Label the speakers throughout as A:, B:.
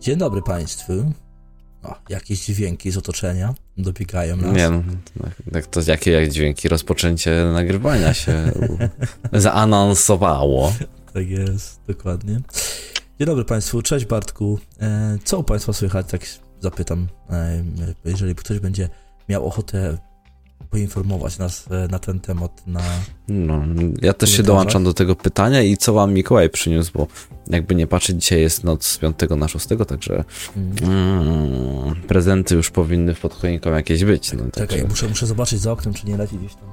A: Dzień dobry Państwu. O, jakieś dźwięki z otoczenia dobiegają nas.
B: Nie no, tak to jakie jak dźwięki? Rozpoczęcie nagrywania się zaanonsowało.
A: Tak jest, dokładnie. Dzień dobry Państwu, cześć Bartku. E, co u Państwa słychać, tak zapytam, e, jeżeli ktoś będzie miał ochotę poinformować nas e, na ten temat na...
B: No, ja też się dołączam do tego pytania i co wam Mikołaj przyniósł, bo jakby nie patrzeć, dzisiaj jest noc z 5 na 6, także mm. Mm, prezenty już powinny w podchoinką jakieś być. No,
A: Czekaj, także... muszę, muszę zobaczyć za oknem, czy nie leci gdzieś tam.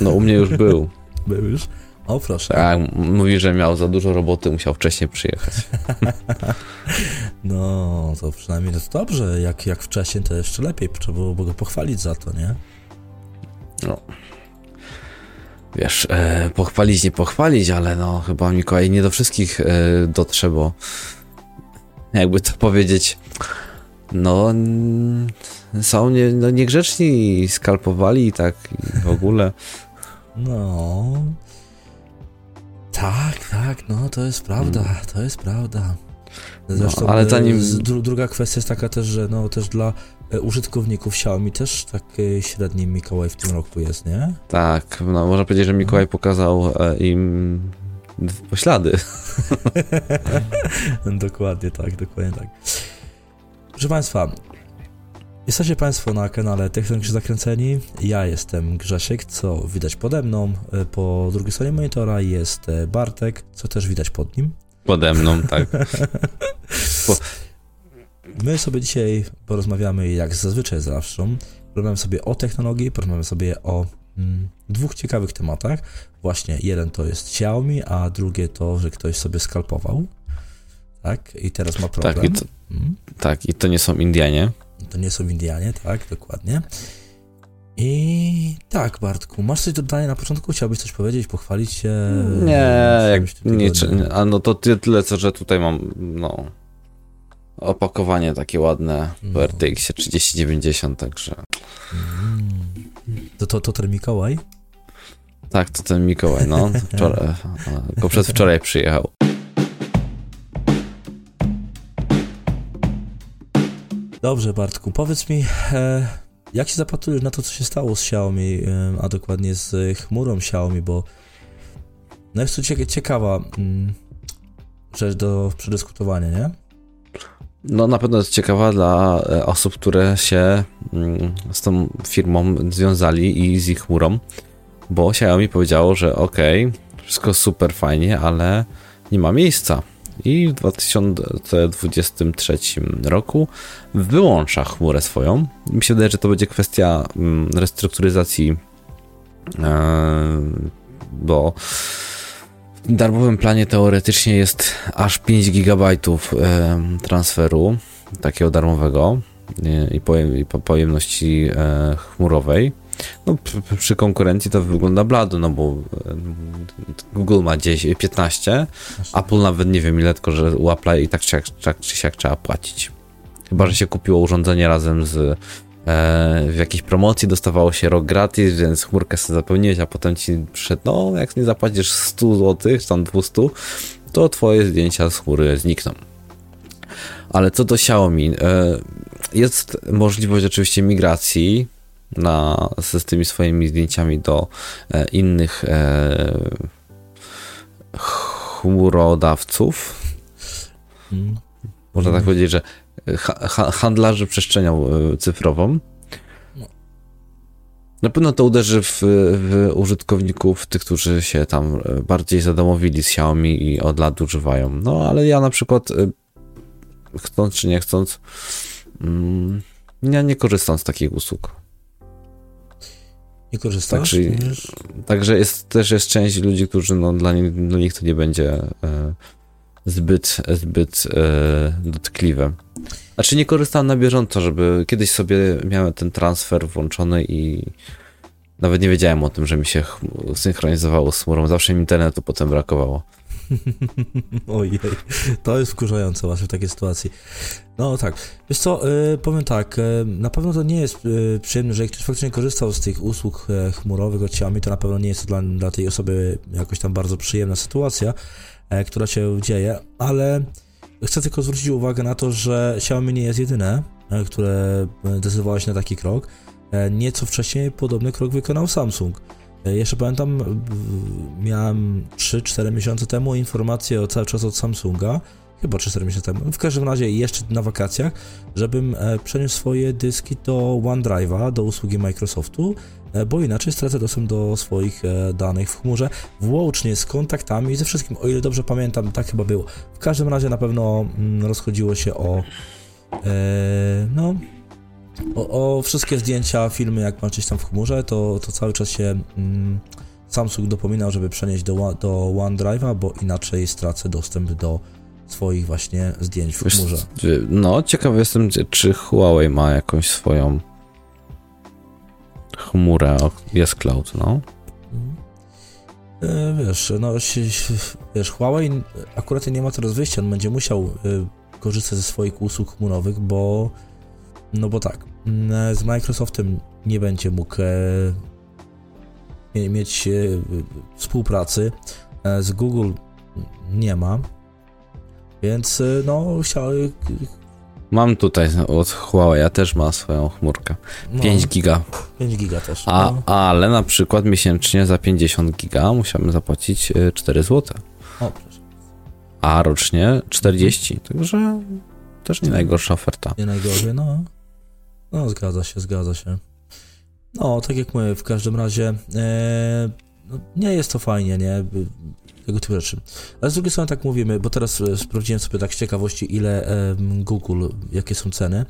B: No u mnie już był.
A: był już? O, proszę.
B: Tak, mówi, że miał za dużo roboty, musiał wcześniej przyjechać.
A: no, to przynajmniej jest dobrze. Jak, jak wcześniej, to jeszcze lepiej. Trzeba było go pochwalić za to, nie?
B: No. Wiesz, e, pochwalić, nie pochwalić, ale no chyba Mikołaj nie do wszystkich e, dotrze, bo jakby to powiedzieć, no są nie, no, niegrzeczni i skalpowali i tak i w ogóle.
A: No. Tak, tak, no to jest prawda, to jest prawda. Zresztą no, ale zanim... Dru druga kwestia jest taka też, że no też dla e, użytkowników Xiaomi też tak średni Mikołaj w tym roku jest, nie?
B: Tak, no można powiedzieć, że Mikołaj no. pokazał e, im poślady.
A: dokładnie tak, dokładnie tak. Proszę Państwa, Jesteście Państwo na kanale Technologicznie Zakręceni. Ja jestem Grzesiek, co widać pode mną. E, po drugiej stronie monitora jest Bartek, co też widać pod nim.
B: Pode mną, tak.
A: Po... My sobie dzisiaj porozmawiamy, jak zazwyczaj zawsze, porozmawiamy sobie o technologii, porozmawiamy sobie o mm, dwóch ciekawych tematach. Właśnie jeden to jest Xiaomi, a drugie to, że ktoś sobie skalpował. Tak? I teraz ma problem.
B: Tak, i to, mm. tak, i to nie są Indianie.
A: To nie są Indianie, tak, dokładnie. I tak, Bartku, masz coś do dodania na początku? Chciałbyś coś powiedzieć, pochwalić się?
B: Nie, jak, nie, a no to tyle, co, że tutaj mam, no, opakowanie takie ładne no. w RTX 3090, także... Mm.
A: To, to, to ten Mikołaj?
B: Tak, to ten Mikołaj, no, wczoraj, go przedwczoraj przyjechał.
A: Dobrze, Bartku, powiedz mi... E jak się zapatrujesz na to, co się stało z Xiaomi, a dokładnie z chmurą Xiaomi, bo no jest to ciekawa mm, rzecz do przedyskutowania, nie?
B: No na pewno jest ciekawa dla e, osób, które się mm, z tą firmą związali i z ich chmurą, bo Xiaomi powiedziało, że ok, wszystko super fajnie, ale nie ma miejsca i w 2023 roku wyłącza chmurę swoją. Mi się wydaje, że to będzie kwestia mm, restrukturyzacji, e, bo w darmowym planie teoretycznie jest aż 5 GB e, transferu takiego darmowego e, i pojemności chmurowej. No, przy konkurencji to wygląda blado, no bo Google ma 10, 15, Apple nawet nie wiem ile, tylko że u Apple'a i tak czy, tak czy siak trzeba płacić. Chyba, że się kupiło urządzenie razem z e, w jakiejś promocji dostawało się rok gratis, więc chmurkę sobie zapełniłeś, a potem ci przyszedł, no jak nie zapłacisz 100 zł, czy tam 200, to twoje zdjęcia z chmury znikną. Ale co do Xiaomi, e, jest możliwość oczywiście migracji na, z tymi swoimi zdjęciami do e, innych e, chmurodawców. Hmm. Można tak powiedzieć, że ha, handlarzy przestrzenią e, cyfrową. No. Na pewno to uderzy w, w, użytkowników, tych, którzy się tam e, bardziej zadomowili z Xiaomi i od lat używają. No, ale ja na przykład, e, chcąc czy nie chcąc, mm, ja nie korzystam z takich usług.
A: Nie korzystasz?
B: Także, także jest, też jest część ludzi, którzy no, dla, nich, dla nich to nie będzie e, zbyt, zbyt e, dotkliwe. Znaczy nie korzystałem na bieżąco, żeby kiedyś sobie miałem ten transfer włączony i nawet nie wiedziałem o tym, że mi się synchronizowało z chmurą. Zawsze mi internetu potem brakowało.
A: Ojej, to jest wkurzające właśnie w takiej sytuacji. No tak, wiesz co, yy, powiem tak, yy, na pewno to nie jest yy, przyjemne, że jak ktoś faktycznie korzystał z tych usług chmurowych od Xiaomi, to na pewno nie jest to dla, dla tej osoby jakoś tam bardzo przyjemna sytuacja, która się dzieje, ale chcę tylko zwrócić uwagę na to, że Xiaomi nie jest jedyne, e, które decydowało się na taki krok. E, nieco wcześniej podobny krok wykonał Samsung. E, jeszcze pamiętam, miałem 3-4 miesiące temu informację cały czas od Samsunga, chyba 3-4 miesiące temu, w każdym razie jeszcze na wakacjach, żebym przeniósł swoje dyski do OneDrive'a, do usługi Microsoftu, bo inaczej stracę dostęp do swoich danych w chmurze, włącznie z kontaktami i ze wszystkim, o ile dobrze pamiętam, tak chyba było. W każdym razie na pewno mm, rozchodziło się o no o, o, wszystkie zdjęcia, filmy, jak mam gdzieś tam w chmurze, to, to cały czas się mm, Samsung dopominał, żeby przenieść do, do OneDrive'a, bo inaczej stracę dostęp do swoich właśnie zdjęć w chmurze.
B: No, ciekawy jestem, czy Huawei ma jakąś swoją chmurę, jest cloud, no.
A: E, wiesz, no, wiesz, Huawei akurat nie ma teraz wyjścia, on będzie musiał e, korzystać ze swoich usług chmurowych, bo no bo tak, mm, z Microsoftem nie będzie mógł e, mieć e, współpracy, e, z Google nie ma, więc no chciałem...
B: Mam tutaj od Huawei, ja też ma swoją chmurkę. No, 5 giga.
A: 5 giga też.
B: A, no. Ale na przykład miesięcznie za 50 giga musiałem zapłacić 4 zł. O, proszę. A rocznie 40, także też nie najgorsza oferta.
A: Nie najgorzej, no. No, zgadza się, zgadza się. No, tak jak mówię, w każdym razie e, no, nie jest to fajnie, nie? Tego typu rzeczy. Ale z drugiej strony tak mówimy, bo teraz e, sprawdziłem sobie tak z ciekawości, ile e, Google, jakie są ceny.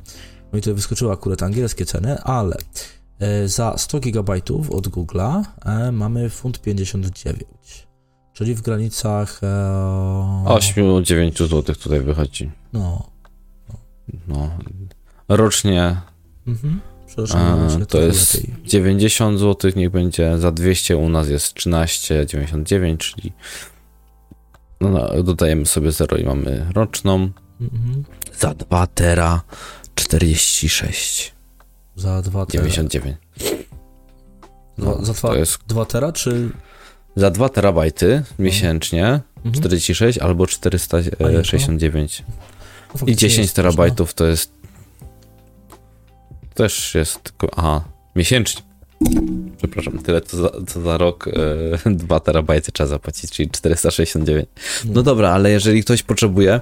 A: No i tutaj wyskoczyły akurat angielskie ceny, ale e, za 100 GB od Google'a e, mamy funt 59. Czyli w granicach...
B: 8-9 zł tutaj wychodzi.
A: No.
B: No. Rocznie Mhm. A, to jest lepiej. 90 zł, niech będzie za 200, u nas jest 13,99, czyli no, no, dodajemy sobie 0 i mamy roczną. Mhm. Za 2 tera 46.
A: Za 2 tera.
B: 99.
A: No, za 2, jest... 2 tera, czy...
B: Za 2 terabajty mhm. miesięcznie mhm. 46 albo 469. I 10 terabajtów to jest też jest. Aha, miesięcznie. Przepraszam, tyle co za, co za rok e, 2 terabajty trzeba zapłacić, czyli 469. No dobra, ale jeżeli ktoś potrzebuje,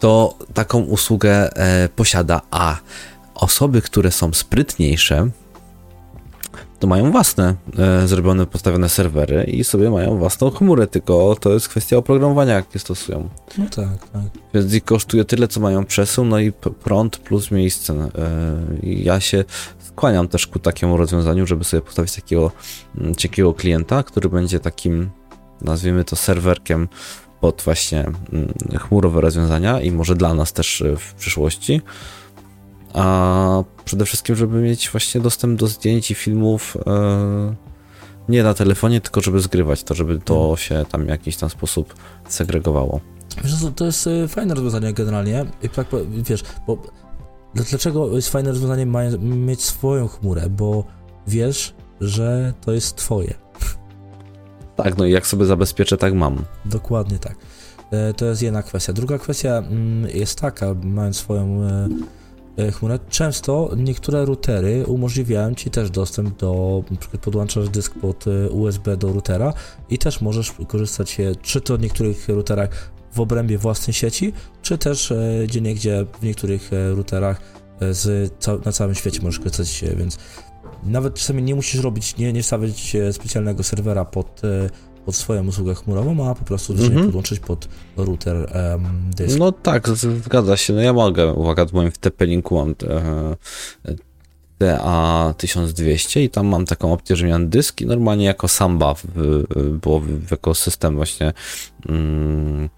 B: to taką usługę e, posiada, a osoby, które są sprytniejsze, to mają własne e, zrobione, postawione serwery i sobie mają własną chmurę, tylko to jest kwestia oprogramowania, jakie stosują.
A: No tak, tak.
B: Więc ich kosztuje tyle, co mają przesył, no i prąd plus miejsce. E, ja się skłaniam też ku takiemu rozwiązaniu, żeby sobie postawić takiego mm, ciekawego klienta, który będzie takim, nazwijmy to serwerkiem pod właśnie mm, chmurowe rozwiązania i może dla nas też w przyszłości a przede wszystkim, żeby mieć właśnie dostęp do zdjęć i filmów e, nie na telefonie, tylko żeby zgrywać to, żeby to mhm. się tam w jakiś tam sposób segregowało.
A: To jest e, fajne rozwiązanie generalnie. I tak, wiesz, bo dlaczego jest fajne rozwiązanie mieć swoją chmurę? Bo wiesz, że to jest twoje.
B: Tak, no i jak sobie zabezpieczę, tak mam.
A: Dokładnie tak. E, to jest jedna kwestia. Druga kwestia mm, jest taka, mając swoją chmurę. Często niektóre routery umożliwiają Ci też dostęp do, przykład podłączasz dysk pod e, USB do routera i też możesz korzystać czy to w niektórych routerach w obrębie własnej sieci, czy też e, gdzie niegdzie w niektórych routerach z, na całym świecie możesz korzystać, więc nawet czasami nie musisz robić, nie, nie stawiać specjalnego serwera pod pod swoją usługę chmurową, a po prostu mm -hmm. podłączyć pod router um, dysk.
B: No tak, zgadza się. No ja mogę, uwaga, w moim TP-Linku mam e, TA1200 i tam mam taką opcję, że miałem dysk i normalnie jako Samba w, było w, jako system właśnie mm,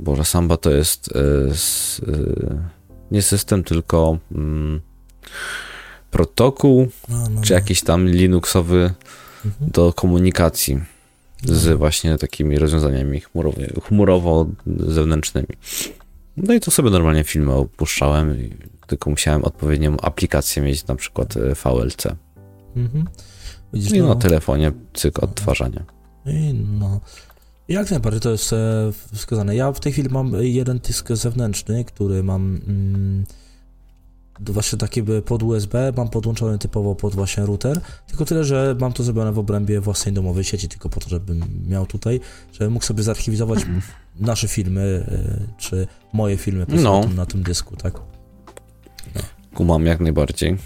B: Boże, Samba to jest s, e, nie system, tylko mm, protokół, no, no, czy jakiś tam Linuxowy mhm. do komunikacji z właśnie takimi rozwiązaniami chmurowo-zewnętrznymi. No i to sobie normalnie filmy opuszczałem, tylko musiałem odpowiednią aplikację mieć, na przykład e, VLC. Mhm. Widzisz, I no, na telefonie cyk odtwarzania.
A: I no. Jak najbardziej to jest e, wskazane. Ja w tej chwili mam jeden dysk zewnętrzny, który mam mm, właśnie taki pod USB, mam podłączony typowo pod właśnie router, tylko tyle, że mam to zrobione w obrębie własnej domowej sieci, tylko po to, żebym miał tutaj, żebym mógł sobie zarchiwizować mhm. nasze filmy, e, czy moje filmy no. na, tym, dysku, tak?
B: No. Kumam jak najbardziej.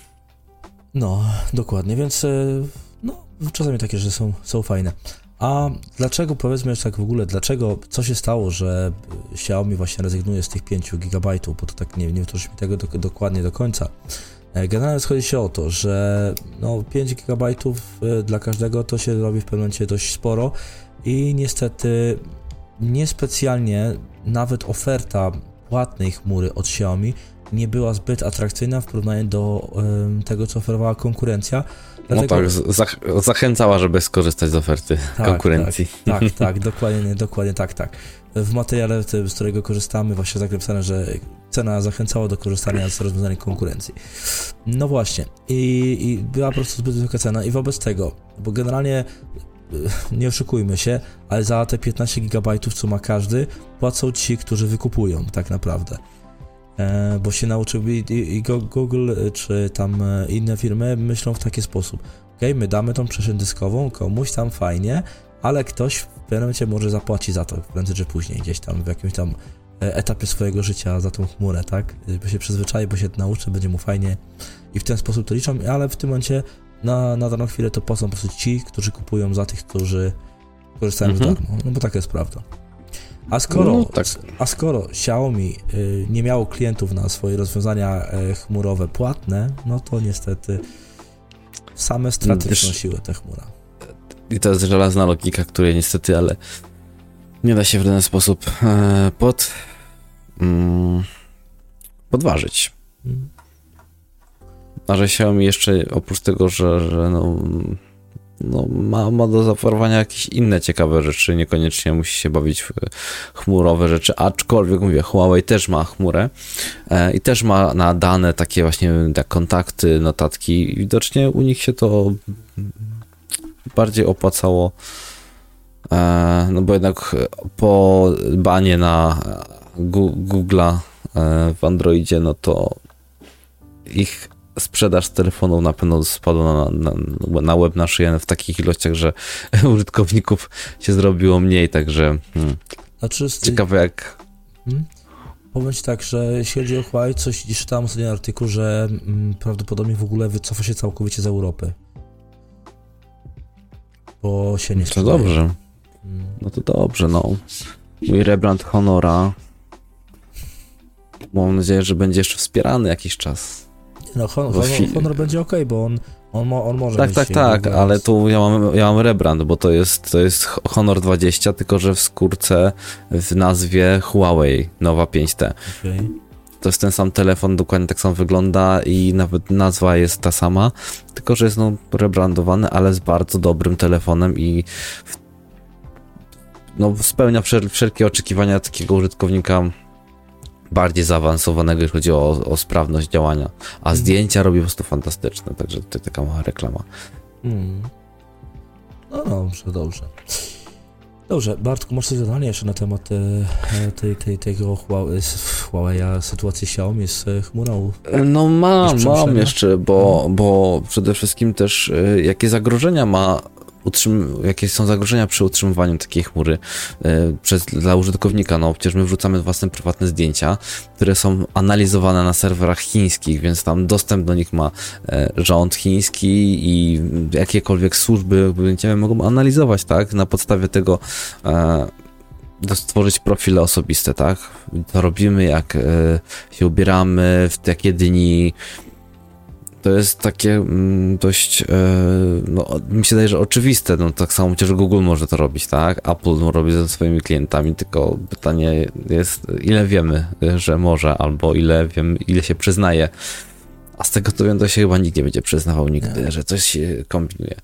A: No, dokładnie, więc e, no, czasami takie rzeczy są, są fajne. A dlaczego, powiedzmy jeszcze tak w ogóle, dlaczego, co się stało, że Xiaomi właśnie rezygnuje z tych 5 GB, bo to tak nie, nie wtórzymy tego do, dokładnie do końca. E, generalnie schodzi się o to, że no 5 GB e, dla każdego to się robi w pewnym momencie dość sporo i niestety niespecjalnie nawet oferta płatnej chmury od Xiaomi nie była zbyt atrakcyjna w porównaniu do tego, co oferowała konkurencja.
B: Dlatego... No tak, zach zachęcała, żeby skorzystać z oferty tak, konkurencji.
A: Tak, tak, tak, dokładnie, dokładnie tak, tak. W materiale, z którego korzystamy, właśnie tak napisane, że cena zachęcała do korzystania z rozwiązań konkurencji. No właśnie, i, i była po prostu zbyt wysoka cena i wobec tego, bo generalnie nie oszukujmy się, ale za te 15 GB, co ma każdy, płacą ci, którzy wykupują tak naprawdę. E, bo się nauczył i, i Google e, czy tam e, inne firmy myślą w taki sposób. Ok, my damy tą przestrzeń dyskową komuś tam fajnie, ale ktoś w pewnym momencie może zapłaci za to prędzej czy później, gdzieś tam w jakimś tam etapie swojego życia za tą chmurę, tak? Bo się przyzwyczai, bo się nauczy, będzie mu fajnie i w ten sposób to liczą, ale w tym momencie na, na daną chwilę to płacą po prostu ci, którzy kupują za tych, którzy korzystają mhm. z darmo, no bo taka jest prawda. A skoro, no, tak. a skoro Xiaomi y, nie miało klientów na swoje rozwiązania y, chmurowe płatne, no to niestety same straty Wiesz, przynosiły te chmura.
B: I to jest żelazna logika, której niestety, ale nie da się w ten sposób e, pod, mm, podważyć. Hmm. A że Xiaomi jeszcze oprócz tego, że, że no, no, ma, ma do zaoferowania jakieś inne ciekawe rzeczy, niekoniecznie musi się bawić w chmurowe rzeczy, aczkolwiek mówię, Huawei też ma chmurę e, i też ma na dane takie właśnie jak kontakty, notatki. Widocznie u nich się to bardziej opłacało, e, no bo jednak po banie na Google'a e, w Androidzie, no to ich sprzedaż telefonów na pewno spadła na, na, na web naszyjany w takich ilościach, że użytkowników się zrobiło mniej, także hmm. znaczy, ciekawe jak... Hmm?
A: Powiem tak, że jeśli chodzi o Huawei, coś czytałem ostatnio artykuł, że mm, prawdopodobnie w ogóle wycofa się całkowicie z Europy. Bo się nie
B: To dobrze. Hmm. No to dobrze, no. Mój rebrand Honora mam nadzieję, że będzie jeszcze wspierany jakiś czas.
A: No, Honor, Honor będzie ok, bo on, on, on może
B: Tak, tak, tak, ale tu ja mam, ja mam rebrand, bo to jest, to jest Honor 20, tylko że w skórce w nazwie Huawei nowa 5T. Okay. To jest ten sam telefon, dokładnie tak samo wygląda i nawet nazwa jest ta sama, tylko że jest no rebrandowany, ale z bardzo dobrym telefonem i no, spełnia wszelkie oczekiwania takiego użytkownika bardziej zaawansowanego, jeśli chodzi o, o sprawność działania. A mhm. zdjęcia robi po prostu fantastyczne, także to taka mała reklama. Hmm.
A: No dobrze, dobrze. Dobrze, Bartku, masz coś dodania jeszcze na temat e, tej, tej, tego Huawei, Huawei sytuacji Xiaomi z e, chmurą?
B: No mam, mam jeszcze, bo, mhm. bo przede wszystkim też e, jakie zagrożenia ma utrzym- jakie są zagrożenia przy utrzymywaniu takiej chmury e, przez, dla użytkownika. No przecież my wrzucamy własne prywatne zdjęcia, które są analizowane na serwerach chińskich, więc tam dostęp do nich ma e, rząd chiński i jakiekolwiek służby będziemy mogą analizować, tak? Na podstawie tego e, stworzyć profile osobiste, tak? To robimy, jak się ubieramy, w jakie dni, to jest takie mm, dość, e, no, mi się daje, że oczywiste, no tak samo chociaż Google może to robić, tak? Apple robi ze swoimi klientami, tylko pytanie jest, ile wiemy, że może, albo ile wiem, ile się przyznaje. A z tego to wiem, to się chyba nikt nie będzie przyznawał nigdy, nie. że coś się kombinuje.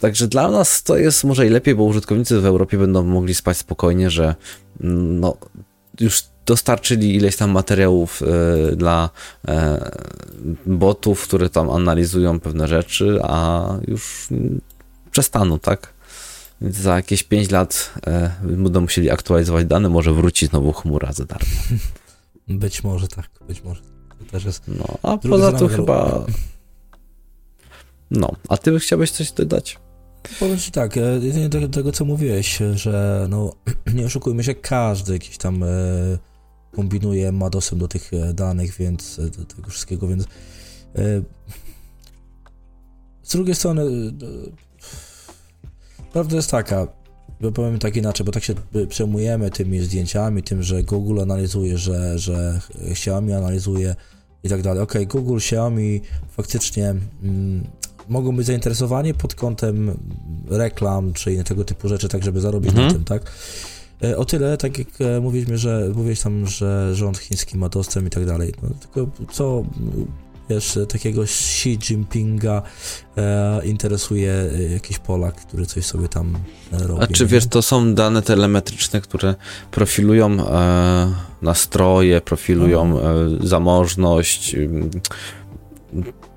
B: Także dla nas to jest może i lepiej, bo użytkownicy w Europie będą mogli spać spokojnie, że mm, no, już dostarczyli ileś tam materiałów y, dla y, botów, które tam analizują pewne rzeczy, a już przestaną, tak? Więc za jakieś 5 lat e, będą musieli aktualizować dane, może wróci znowu chmura za darmo.
A: Być może tak, być może. To też jest...
B: No, a poza tym chyba... No, a ty chciałbyś coś dodać?
A: Powiem ci tak, e, jedynie do tego, co mówiłeś, że no, nie oszukujmy się, każdy jakiś tam e, kombinuje, ma dostęp do tych e, danych, więc e, do tego wszystkiego, więc e, z drugiej strony prawda jest taka, bo powiem tak inaczej, bo tak się przejmujemy tymi zdjęciami, tym, że Google analizuje, że, że Xiaomi analizuje i tak dalej. Ok, Google, Xiaomi faktycznie mm, mogą być zainteresowani pod kątem reklam czy tego typu rzeczy, tak żeby zarobić mhm. na tym, tak? E, o tyle, tak jak e, mówiliśmy, że mówiłeś tam, że rząd chiński ma dostęp i tak dalej. No, tylko co wiesz, takiego Xi Jinpinga e, interesuje e, jakiś Polak, który coś sobie tam robi.
B: A czy wiesz, to są dane telemetryczne, które profilują e, nastroje, profilują no. e, zamożność,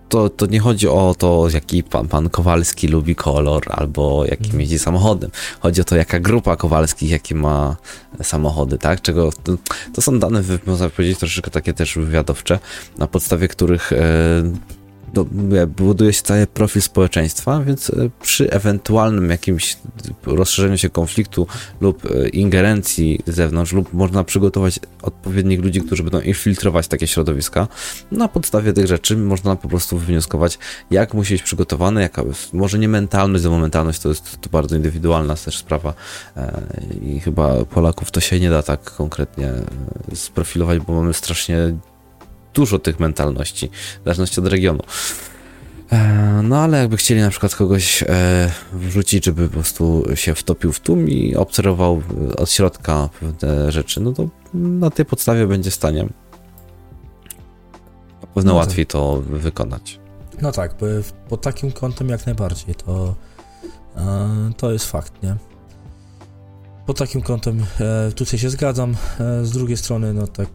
B: to, to nie chodzi o to, jaki pan, pan Kowalski lubi kolor albo jakim mhm. jeździ samochodem. Chodzi o to, jaka grupa Kowalskich, jakie ma samochody, tak? Czego, to, to są dane, można powiedzieć, troszeczkę takie też wywiadowcze, na podstawie których e, do, buduje się cały profil społeczeństwa, więc e, przy ewentualnym jakimś rozszerzeniu się konfliktu lub e, ingerencji z zewnątrz, lub można przygotować odpowiednich ludzi, którzy będą infiltrować takie środowiska, na podstawie tych rzeczy można po prostu wywnioskować, jak musi być przygotowany, jaka może nie mentalność, bo mentalność to jest to bardzo indywidualna też sprawa e, i chyba Polaków to się nie da tak konkretnie sprofilować, bo mamy strasznie dużo tych mentalności, w zależności od regionu. E, no ale jakby chcieli na przykład kogoś e, wrzucić, żeby po prostu się wtopił w tłum i obserwował od środka pewne rzeczy, no to na tej podstawie będzie stanie na pewno no łatwiej tak. to wykonać.
A: No tak, pod takim kątem jak najbardziej to, e, to jest fakt, nie? Pod takim kątem tutaj się zgadzam, z drugiej strony no tak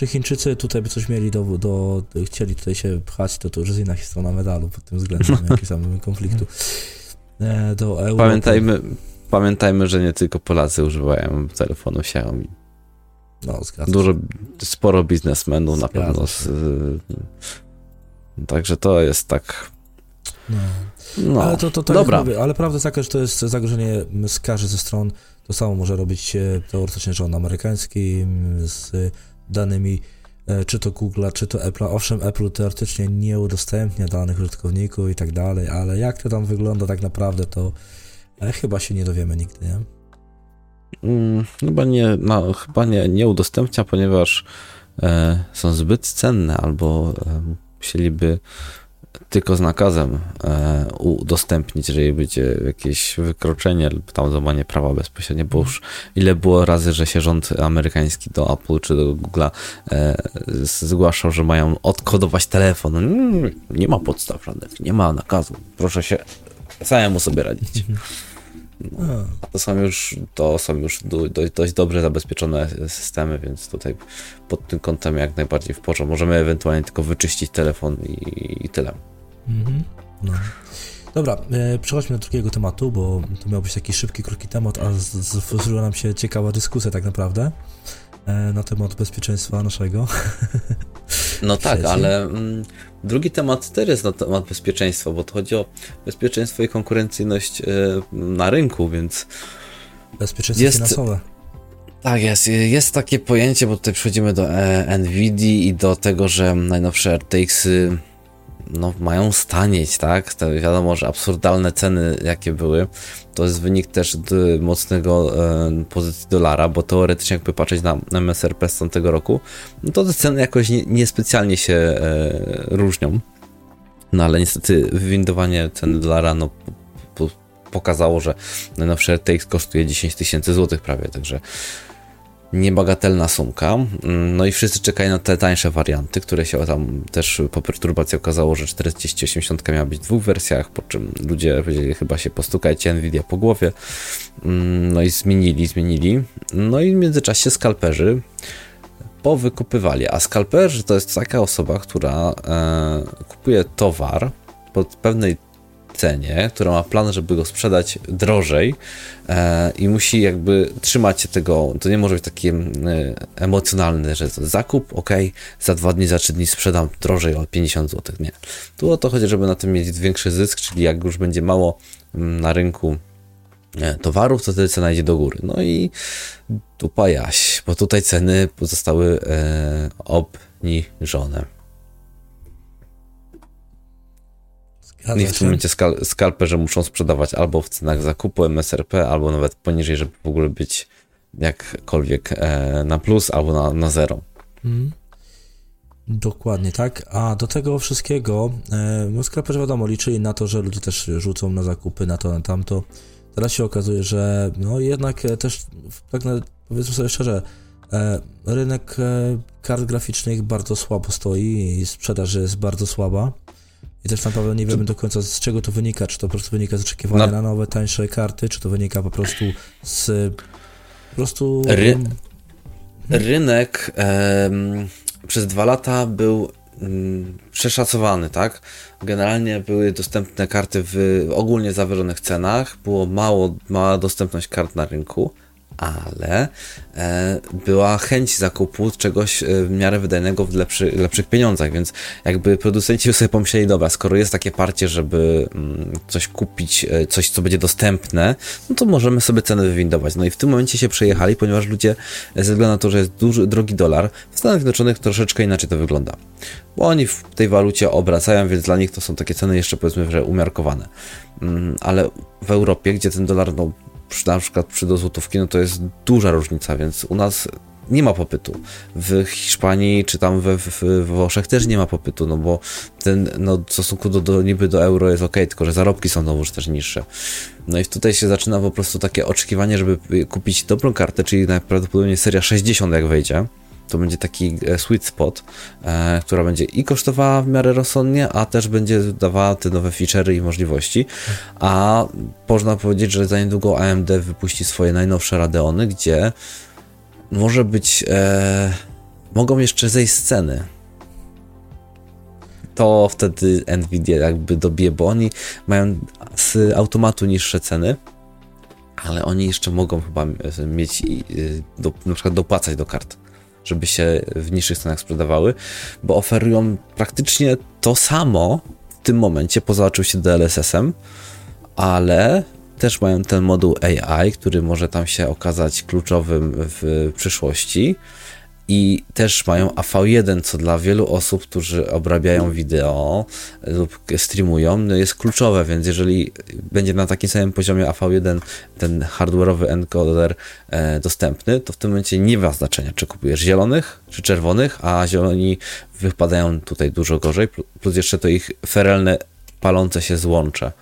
A: czy Chińczycy tutaj by coś mieli do, do, chcieli tutaj się pchać, to to już jest inna strona medalu pod tym względem, jaki samego konfliktu. E, do Europy.
B: Pamiętajmy, pamiętajmy, że nie tylko Polacy używają telefonu Xiaomi. No, zgadzam Dużo, sporo biznesmenów na pewno. Z, także to jest tak.
A: No. no. Ale to, to, to Dobra. Mówię, ale prawda jest taka, że to jest zagrożenie z każdej ze stron. To samo może robić teoretycznie rząd amerykański z danymi e, czy to Google'a, czy to Apple'a. Owszem, Apple teoretycznie nie udostępnia danych użytkowników i tak dalej, ale jak to tam wygląda tak naprawdę, to e, chyba się nie dowiemy nigdy, nie?
B: Hmm, chyba nie, no, chyba nie, nie udostępnia, ponieważ e, są zbyt cenne albo e, tylko z nakazem e, udostępnić, jeżeli będzie jakieś wykroczenie lub tam złamanie prawa bezpośrednio, bo już ile było razy, że się rząd amerykański do Apple czy do Google'a e, zgłaszał, że mają odkodować telefon. Mm, nie ma podstaw żadnych, nie ma nakazu. Proszę się samemu sobie radzić. No, to są już, to są już dość, dość dobrze zabezpieczone systemy, więc tutaj pod tym kątem jak najbardziej w porządku. Możemy ewentualnie tylko wyczyścić telefon i, i tyle. Mhm.
A: No. Dobra, e, przechodźmy do drugiego tematu, bo to miał być taki szybki, krótki temat, a zrobiła nam się ciekawa dyskusja tak naprawdę e, na temat bezpieczeństwa naszego.
B: No tak, ale mm, drugi temat też jest na temat bezpieczeństwa, bo to chodzi o bezpieczeństwo i konkurencyjność e, na rynku, więc.
A: Bezpieczeństwo jest, finansowe.
B: Tak jest, jest takie pojęcie, bo tutaj przechodzimy do e, NVIDII i do tego, że najnowsze RTX-y no, mają stanieć, tak? To wiadomo, że absurdalne ceny, jakie były, to jest wynik też mocnego e, pozycji dolara, bo teoretycznie jakby patrzeć na MSRP z tamtego roku, no to te ceny jakoś niespecjalnie nie, nie się e, różnią. No ale niestety wywindowanie ceny dolara no, pokazało, że najnowszy RTX kosztuje 10 tysięcy złotych prawie, także niebagatelna sumka. Mm, no i wszyscy czekają na te tańsze warianty, które się tam też po perturbacji okazało, że 4080 miała być w dwóch wersjach, po czym ludzie powiedzieli chyba się postukajcie Nvidia po głowie. Mm, no i zmienili, zmienili. No i w międzyczasie skalperzy powykupywali, a skalperzy to jest taka osoba, która e, kupuje towar pod pewnej cenie, która ma plan, żeby go sprzedać drożej e, i musi jakby trzymać się tego, to nie może być takie e, emocjonalne, że to zakup, ok, za dwa dni, za trzy dni sprzedam drożej o 50 zł, nie. Tu o to chodzi, żeby na tym mieć większy zysk, czyli jak już będzie mało mm, na rynku e, towarów, to wtedy cena idzie do góry. No i dupa jaś, bo tutaj ceny zostały e, obniżone. I w tym momencie skal skalperze muszą sprzedawać albo w cenach zakupu MSRP, albo nawet poniżej, żeby w ogóle być jakkolwiek e, na plus albo na, na zero. Mm.
A: Dokładnie tak. A do tego wszystkiego, e, no skleperzy wiadomo, liczyli na to, że ludzie też rzucą na zakupy, na to, na tamto. Teraz się okazuje, że no jednak też, tak na, powiedzmy sobie szczerze, e, rynek e, kart graficznych bardzo słabo stoi i sprzedaż jest bardzo słaba. I też naprawdę nie wiemy do końca z czego to wynika, czy to po prostu wynika z oczekiwania na, na nowe, tańsze karty, czy to wynika po prostu z po prostu... Ry
B: rynek przez dwa lata był mm, przeszacowany, tak? Generalnie były dostępne karty w ogólnie zawyżonych cenach, było mało, mała dostępność kart na rynku, ale e, była chęć zakupu czegoś e, w miarę wydajnego w lepszy, lepszych pieniądzach, więc jakby producenci sobie pomyśleli, dobra, skoro jest takie parcie, żeby mm, coś kupić, e, coś, co będzie dostępne, no to możemy sobie cenę wywindować. No i w tym momencie się przejechali, ponieważ ludzie, ze względu na to, że jest duży, drogi dolar, w Stanach Zjednoczonych troszeczkę inaczej to wygląda. Bo oni w tej walucie obracają, więc dla nich to są takie ceny jeszcze powiedzmy, że umiarkowane. Mm, ale w Europie, gdzie ten dolar no, przy, na przykład przy do złotówki, no to jest duża różnica, więc u nas nie ma popytu. W Hiszpanii czy tam we, w, Włoszech też nie ma popytu, no bo ten, no w stosunku do, do niby do euro jest ok, tylko że zarobki są znowu też niższe. No i tutaj się zaczyna po prostu takie oczekiwanie, żeby kupić dobrą kartę, czyli najprawdopodobniej seria 60 jak wejdzie, to będzie taki e, sweet spot, e, która będzie i kosztowała w miarę rozsądnie, a też będzie dawała te nowe feature'y i możliwości. A można powiedzieć, że za niedługo AMD wypuści swoje najnowsze Radeony, gdzie może być. E, mogą jeszcze zejść z ceny. To wtedy Nvidia jakby dobije, bo oni mają z automatu niższe ceny ale oni jeszcze mogą chyba mieć, do, na przykład dopłacać do kart żeby się w niższych cenach sprzedawały, bo oferują praktycznie to samo w tym momencie, poza oczywiście DLSS-em, ale też mają ten moduł AI, który może tam się okazać kluczowym w przyszłości i też mają AV1, co dla wielu osób, którzy obrabiają wideo lub streamują, no jest kluczowe, więc jeżeli będzie na takim samym poziomie AV1 ten hardware'owy encoder e, dostępny, to w tym momencie nie ma znaczenia, czy kupujesz zielonych, czy czerwonych, a zieloni wypadają tutaj dużo gorzej, plus jeszcze to ich ferelne palące się złącze,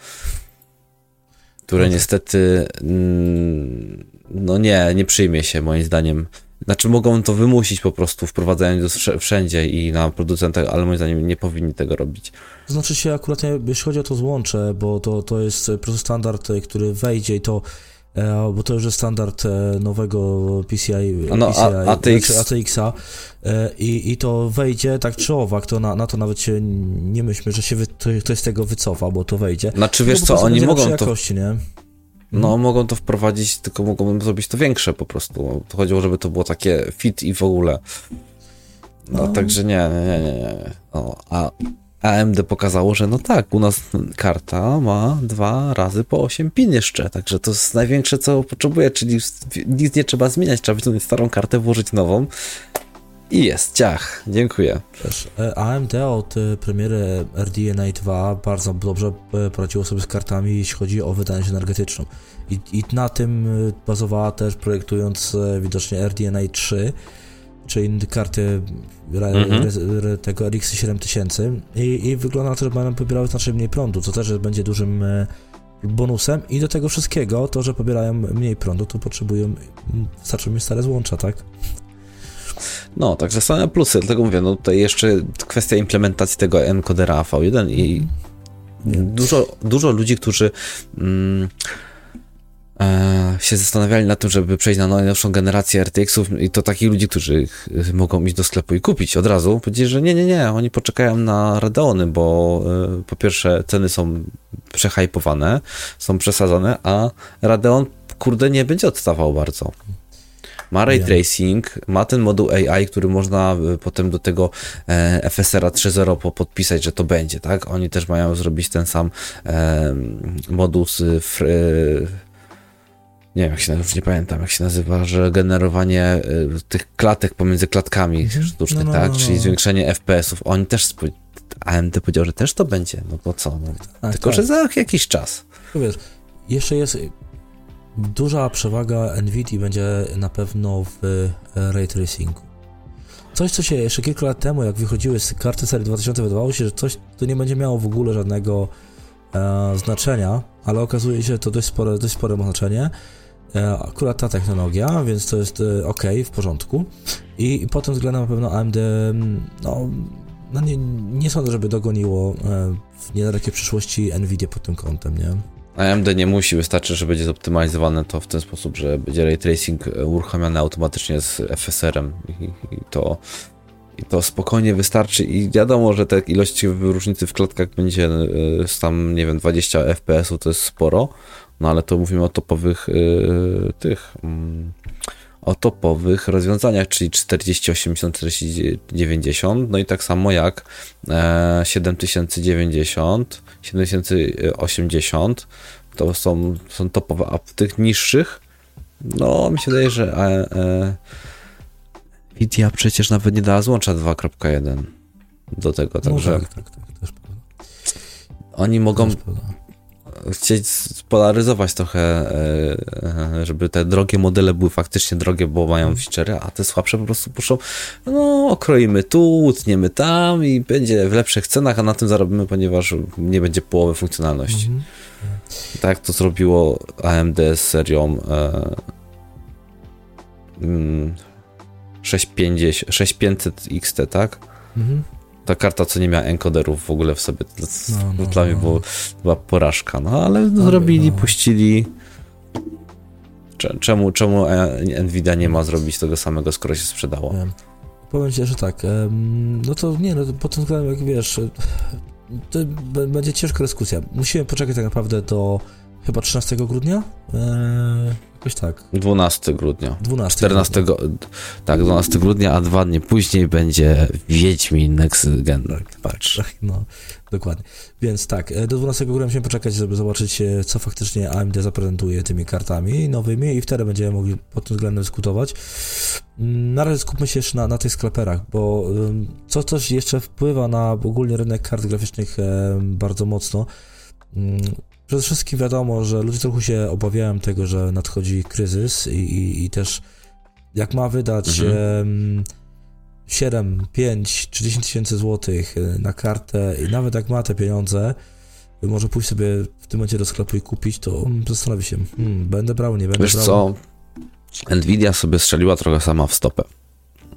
B: które okay. niestety mm, no nie, nie przyjmie się moim zdaniem znaczy mogą to wymusić po prostu, wprowadzając to wszędzie i na producentach, ale moim zdaniem nie powinni tego robić.
A: To znaczy się akurat, jeśli chodzi o to złącze, bo to, to jest po prostu standard, który wejdzie i to e, bo to już jest standard e, nowego PCI, no, PCI ATX. Znaczy ATX-a e, i, i to wejdzie tak czy owak, to na, na to nawet się nie myślmy, że się wy, ktoś z tego wycofa, bo to wejdzie.
B: Znaczy wiesz co, oni mogą to...
A: Jakości, nie?
B: No, hmm. mogą to wprowadzić, tylko mogą zrobić to większe po prostu. To chodziło, żeby to było takie fit i w ogóle. No, no. także nie, nie, nie, nie. No, a AMD pokazało, że no tak, u nas karta ma dwa razy po 8 pin jeszcze, także to jest największe, co potrzebuje, czyli nic nie trzeba zmieniać, trzeba wyciągnąć starą kartę, włożyć nową i jest, ciach, dziękuję.
A: Też e, AMD od e, premiery RDNA 2 bardzo dobrze e, poradziło sobie z kartami, jeśli chodzi o wydajność energetyczną. I, I, na tym bazowała też projektując widocznie RDNA 3, czyli karty mhm. tego RX 7000 I, i wygląda na to, że będą pobierały znacznie mniej prądu, co też będzie dużym bonusem i do tego wszystkiego, to, że pobierają mniej prądu, to potrzebują, starczą mi stare złącza, tak?
B: No, także same plusy, dlatego mówię, no tutaj jeszcze kwestia implementacji tego encodera V1 i dużo, dużo ludzi, którzy mm, e, się zastanawiali nad tym, żeby przejść na najnowszą generację RTX-ów i to takich ludzi, którzy mogą iść do sklepu i kupić od razu, powiedzieli, że nie, nie, nie, oni poczekają na Radeony, bo e, po pierwsze ceny są przehajpowane, są przesadzone, a Radeon kurde nie będzie odstawał bardzo. Ma ray tracing, ma ten moduł AI, który można e, potem do tego e, FSR-a 3.0 podpisać, że to będzie, tak? Oni też mają zrobić ten sam e, moduł z nie wiem, jak się już nie pamiętam, jak się nazywa, że generowanie tych klatek pomiędzy klatkami mhm. sztucznych, no, no, tak? No, Czyli no. zwiększenie FPS-ów. Oni też, AMD powiedział, że też to będzie, no to co? No, tak, tylko, tak. że za jakiś czas.
A: Wiesz, jeszcze jest duża przewaga NVIDIA będzie na pewno w e, ray tracingu. Coś, co się jeszcze kilka lat temu, jak wychodziły z karty serii 2000, wydawało się, że coś to nie będzie miało w ogóle żadnego e, znaczenia, ale okazuje się, że to dość spore, dość spore ma znaczenie. E, akurat ta technologia, więc to jest e, ok, w porządku. I, I pod tym względem na pewno AMD, mm, no, no nie, nie sądzę, żeby dogoniło e, w niedalekiej przyszłości Nvidia pod tym kątem, nie?
B: AMD nie musi, wystarczy, że będzie zoptymalizowane to w ten sposób, że będzie ray tracing uruchamiany automatycznie z FSR-em i, i to i to spokojnie wystarczy. I wiadomo, że te ilości różnicy w klatkach będzie z tam, nie wiem, 20 FPS-ów to jest sporo, no ale to mówimy o topowych yy, tych, yy, o topowych rozwiązaniach, czyli 4080, 4090, no i tak samo jak e, 7090, 7080, to są, są topowe, a w tych niższych, no mi się wydaje, że e, e, Nvidia przecież nawet nie dała złącza 2.1 do tego, także no tak, tak, tak, też prawda. oni mogą chcieć spolaryzować trochę, e, żeby te drogie modele były faktycznie drogie, bo mają feature, a te słabsze po prostu puszczą, no okroimy tu, utniemy tam i będzie w lepszych cenach, a na tym zarobimy, ponieważ nie będzie połowy funkcjonalności. Mhm. Tak to zrobiło AMD z serią e, 650, mm, 6500 XT, tak? Mhm ta karta, co nie miała encoderów w ogóle w sobie, no, no, dla mnie no. była porażka, no ale no, zrobili, puścili. Czemu, czemu e, Nvidia nie ma zrobić tego samego, skoro się sprzedało? Wiem.
A: Powiem ci, że tak, no to nie, no po tym względem, jak wiesz, to będzie ciężka dyskusja. Musimy poczekać tak naprawdę do chyba 13 grudnia. Eee, jakoś tak.
B: 12 grudnia. 12. 14, grudnia. tak, 12 grudnia, a dwa dni później będzie Wiedźmin Next Gen. Patrz. Tak,
A: no, dokładnie. Więc tak, e, do 12 grudnia musimy poczekać, żeby zobaczyć, e, co faktycznie AMD zaprezentuje tymi kartami nowymi i wtedy będziemy mogli pod tym względem dyskutować. Mm, na razie skupmy się jeszcze na, na tych skleperach, bo co też jeszcze wpływa na ogólnie rynek kart graficznych bardzo mocno. Mm, Przede wszystkim wiadomo, że ludzie trochę się obawiają tego, że nadchodzi kryzys i, i, i też jak ma wydać mhm. 7, 5 czy 10 tysięcy złotych e, na kartę i nawet jak ma te pieniądze, może pójść sobie w tym momencie do sklepu i kupić, to zastanowi się, hmm, będę brał, nie będę
B: Wiesz
A: brał.
B: co, Nvidia sobie strzeliła trochę sama w stopę.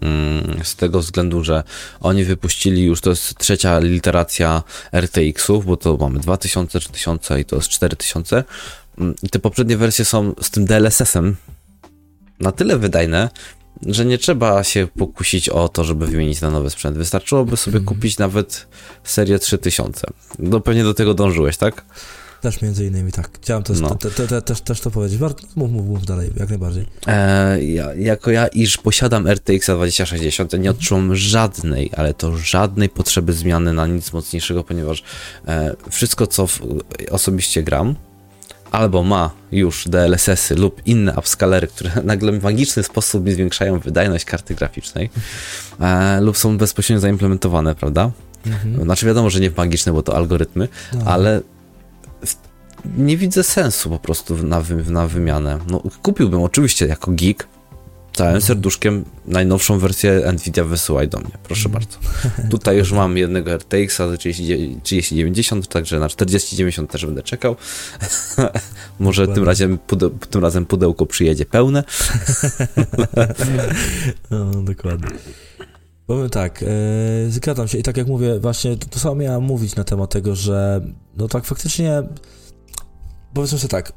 B: Mm, z tego względu, że oni wypuścili już, to jest trzecia literacja RTX-ów, bo to mamy 2000, 3000 i to jest 4000. Mm, I te poprzednie wersje są z tym DLSS-em na tyle wydajne, że nie trzeba się pokusić o to, żeby wymienić na nowy sprzęt. Wystarczyłoby sobie mhm. kupić nawet serię 3000. No pewnie do tego dążyłeś, tak?
A: Też między innymi, tak. Chciałem też, no. te, te, te, też, też to powiedzieć. Mów, mów, mów dalej, jak najbardziej.
B: E, ja, jako ja, iż posiadam RTX 2060, nie odczuwam żadnej, ale to żadnej potrzeby zmiany na nic mocniejszego, ponieważ e, wszystko, co w, osobiście gram, albo ma już DLSS-y lub inne upscalery, które nagle w magiczny sposób zwiększają wydajność karty graficznej, e, lub są bezpośrednio zaimplementowane, prawda? Mhm. Znaczy wiadomo, że nie magiczne, bo to algorytmy, no. ale nie widzę sensu po prostu na, wy, na wymianę. No, kupiłbym oczywiście jako geek, całym mhm. serduszkiem najnowszą wersję Nvidia wysyłaj do mnie, proszę mm. bardzo. Tutaj już mam jednego RTX-a 3090, także na 4090 też będę czekał. Może tym razem, pudeł, tym razem pudełko przyjedzie pełne.
A: no, dokładnie. Powiem tak, yy, zgadzam się i tak jak mówię, właśnie to, to samo miałem mówić na temat tego, że no tak faktycznie powiedzmy sobie tak,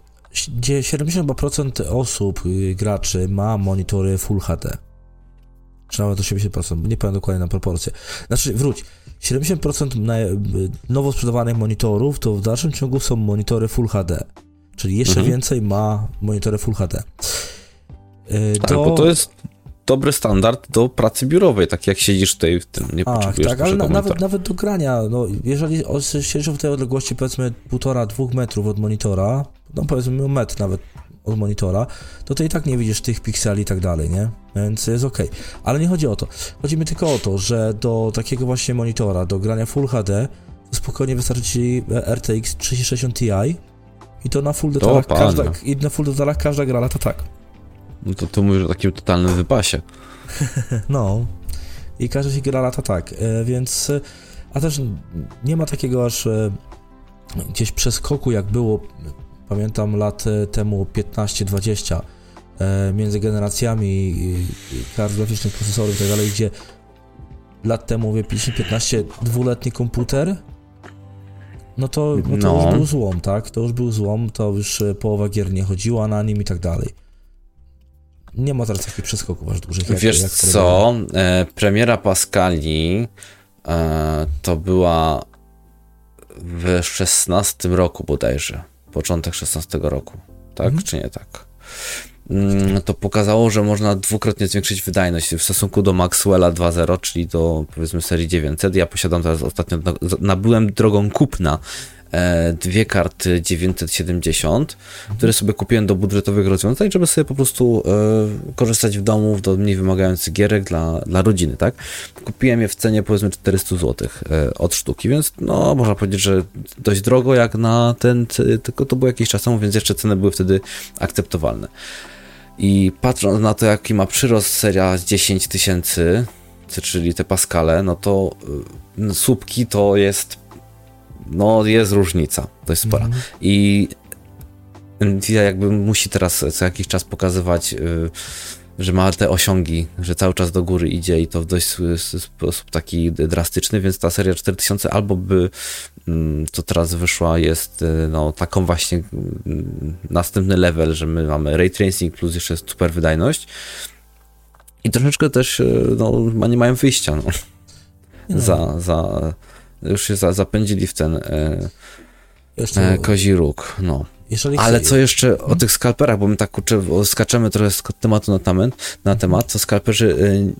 A: gdzie 70% osób, y, graczy ma monitory Full HD. Czy nawet 80%, nie pamiętam dokładnie na proporcje. Znaczy, wróć, 70% na, y, nowo sprzedawanych monitorów to w dalszym ciągu są monitory Full HD. Czyli jeszcze
B: Mhm.
A: więcej ma monitory Full HD. Y,
B: Tak,
A: do-
B: bo to jest dobry standard do pracy biurowej, tak jak siedzisz tutaj w tym, nie
A: Ach,
B: potrzebujesz
A: tak, ale na, nawet, nawet do grania, no jeżeli siedzisz w tej odległości powiedzmy półtora, dwóch metrów od monitora, no powiedzmy metr nawet od monitora, to ty i tak nie widzisz tych pikseli i tak dalej, nie? Więc jest ok. Ale nie chodzi o to. Chodzi mi tylko o to, że do takiego właśnie monitora, do grania Full HD, to spokojnie wystarczy ci RTX 3060 Ti i to na full detalach, każda, i na full detalach każda gra lata tak.
B: No to tu mówisz o takim totalnym wypasie.
A: No. I każda się gra lata tak, e, więc... A też nie ma takiego aż e, gdzieś przeskoku, jak było, pamiętam, lat e, temu 15-20 e, między generacjami kart graficznych, procesorów i tak dalej, gdzie lat temu, mówię, 15 dwuletni komputer, no to, no to
B: No.
A: już był złom, tak? To już był złom, to już połowa gier nie chodziła na nim i tak dalej. Nie ma teraz takich przeskoków aż dużych. Jak,
B: Wiesz
A: jak
B: co, e, premiera Pascali e, to była w 16 roku bodajże, początek 16 roku, tak
A: Mhm.
B: czy nie tak? Mm, To pokazało, że można dwukrotnie zwiększyć wydajność w stosunku do Maxwella 2.0, czyli do powiedzmy serii 900. Ja posiadam teraz ostatnio, na- nabyłem drogą kupna dwie karty 970, które sobie kupiłem do budżetowych rozwiązań, żeby sobie po prostu e, korzystać w domu do mniej wymagających gierek dla, dla rodziny, tak? Kupiłem je w cenie powiedzmy 400 zł e, od sztuki, więc no można powiedzieć, że dość drogo jak na ten, tylko to było jakiś czas temu, więc jeszcze ceny były wtedy akceptowalne. I patrząc na to, jaki ma przyrost seria z 10 tysięcy, czyli te Pascale, no to słupki to jest no jest różnica, dość spora.
A: Mhm.
B: I Nvidia jakby musi teraz co jakiś czas pokazywać, y, że ma te osiągi, że cały czas do góry idzie i to w dość sposób taki drastyczny, więc ta seria 4000 albo by, mm, co teraz wyszła, jest y, no, taką właśnie mm, następny level, że my mamy ray tracing plus jeszcze super wydajność i troszeczkę też y, no, nie mają wyjścia. No
A: no,
B: za, za, już się za, zapędzili w ten e, e, kozi róg, no. Ale co jeszcze o tych skalperach, bo my tak kurczę, skaczemy trochę z tematu na na temat to skalperzy y,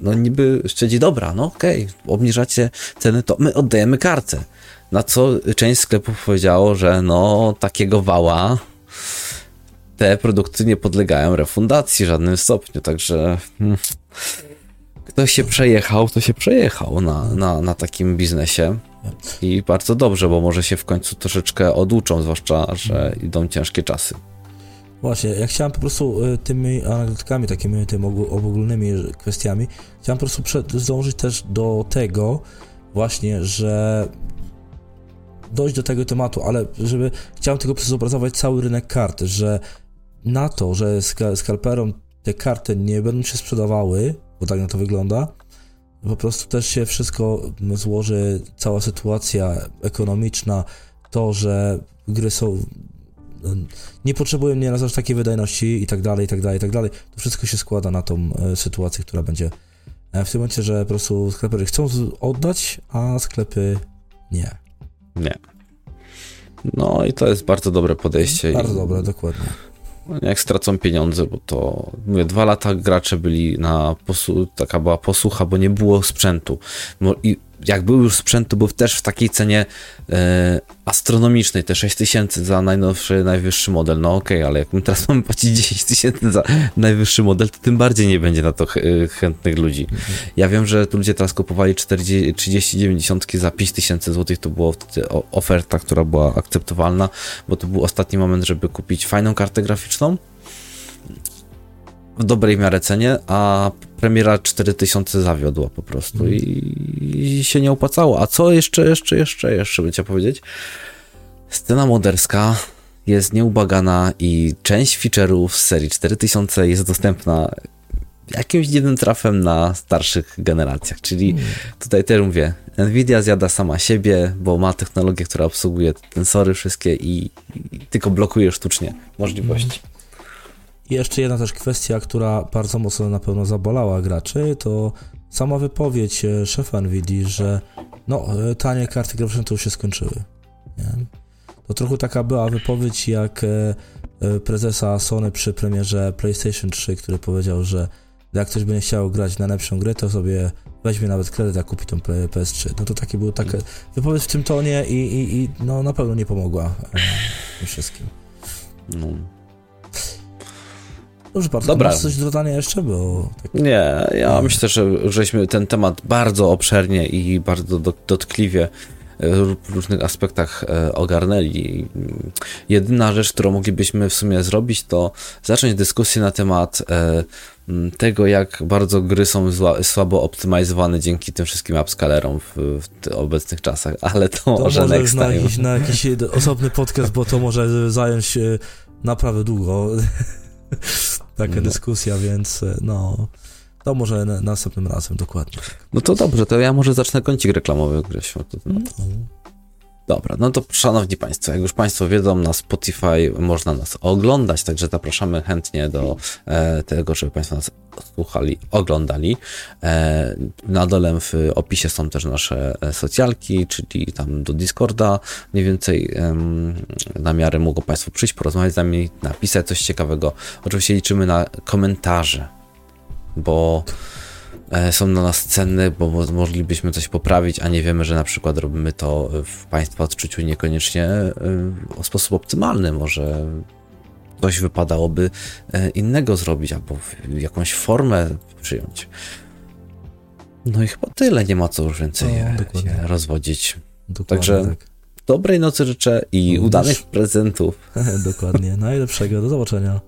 B: no niby stwierdzi, dobra, no okej, obniżacie ceny, to my oddajemy kartę. Na co część sklepów powiedziało, że no takiego wała te produkty nie podlegają refundacji w żadnym stopniu, także hmm, kto się przejechał, to się przejechał na, na, na takim biznesie. I bardzo dobrze, bo może się w końcu troszeczkę oduczą, zwłaszcza, że idą ciężkie czasy.
A: Właśnie, ja chciałem po prostu y, tymi anegdotkami, takimi tymi ogó- ogólnymi że- kwestiami, chciałem po prostu zdążyć też do tego właśnie, że dojść do tego tematu, ale żeby chciałem tylko zobrazować cały rynek kart, że na to, że ska, skalperom te karty nie będą się sprzedawały, bo tak na to wygląda, po prostu też się wszystko złoży, cała sytuacja ekonomiczna, to, że gry są nie potrzebują nie aż takiej wydajności i tak dalej, i tak dalej, i tak dalej. To wszystko się składa na tą e, sytuację, która będzie e, w tym momencie, że po prostu sklepery chcą oddać, a sklepy nie.
B: Nie. No i to jest bardzo dobre podejście.
A: Bardzo
B: I
A: dobre, dokładnie.
B: Jak stracą pieniądze, bo to mówię, dwa lata gracze byli na posu, taka była posłucha, bo nie było sprzętu. I jak był już sprzęt, to był też w takiej cenie e, astronomicznej, te 6 tysięcy za najnowszy, najwyższy model. No okej, ale jak my teraz mamy płacić 10 tysięcy za najwyższy model, to tym bardziej nie będzie na to ch- e, chętnych ludzi. Ja wiem, że tu ludzie teraz kupowali 40, 30, 90 za 5 tysięcy złotych, to była oferta, która była akceptowalna, bo to był ostatni moment, żeby kupić fajną kartę graficzną w dobrej miarę cenie, a premiera 4000 zawiodła po prostu i, i się nie opłacało. A co jeszcze, jeszcze, jeszcze, jeszcze by chciał powiedzieć? Scena moderska jest nieubagana i część feature'ów z serii 4000 jest dostępna jakimś dziwnym trafem na starszych generacjach. Czyli hmm. tutaj też mówię, Nvidia zjada sama siebie, bo ma technologię, która obsługuje tensory wszystkie i, i tylko blokuje sztucznie możliwości. Hmm.
A: I jeszcze jedna też kwestia, która bardzo mocno na pewno zabolała graczy, to sama wypowiedź e, szefa Nvidia, że no, e, tanie karty graficzne to już się skończyły. Nie? To trochę taka była wypowiedź jak e, prezesa Sony przy premierze PlayStation 3, który powiedział, że jak ktoś będzie chciał grać na lepszą grę, to sobie weźmie nawet kredyt, a kupi tą PS3. No to taki był taka wypowiedź w tym tonie i, i, i no na pewno nie pomogła tym wszystkim. No. Dobrze, bardzo. Dobra. Masz coś do dodania jeszcze? Bo
B: tak... Nie, ja myślę, że żeśmy ten temat bardzo obszernie i bardzo dotkliwie e, w różnych aspektach e, ogarnęli. Jedyna rzecz, którą moglibyśmy w sumie zrobić, to zacząć dyskusję na temat e, tego, jak bardzo gry są zła, słabo optymalizowane dzięki tym wszystkim upscalerom w, w obecnych czasach, ale to, to może, może next
A: na jakiś, na jakiś osobny podcast, bo to może zająć naprawdę długo taka no. dyskusja, więc e, no, to może na, następnym razem dokładnie.
B: No to dobrze, to ja może zacznę kącik reklamowy, Grzesiu. No. Dobra, no to szanowni Państwo, jak już Państwo wiedzą, na Spotify można nas oglądać, także zapraszamy chętnie do e, tego, żeby Państwo nas słuchali, oglądali. E, na dole w opisie są też nasze e, socjalki, czyli tam do Discorda mniej więcej e, na miarę mogą Państwo przyjść, porozmawiać z nami, napisać coś ciekawego. Oczywiście liczymy na komentarze, bo są dla nas cenne, bo moglibyśmy coś poprawić, a nie wiemy, że na przykład robimy to w Państwa odczuciu niekoniecznie w e, sposób optymalny. Może coś wypadałoby e, innego zrobić, albo jakąś formę przyjąć. No i chyba tyle, nie ma co już więcej no, rozwodzić. Dokładnie Także tak. dobrej nocy życzę i no, udanych prezentów.
A: dokładnie, najlepszego, do zobaczenia.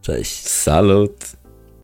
A: Cześć.
B: Salut.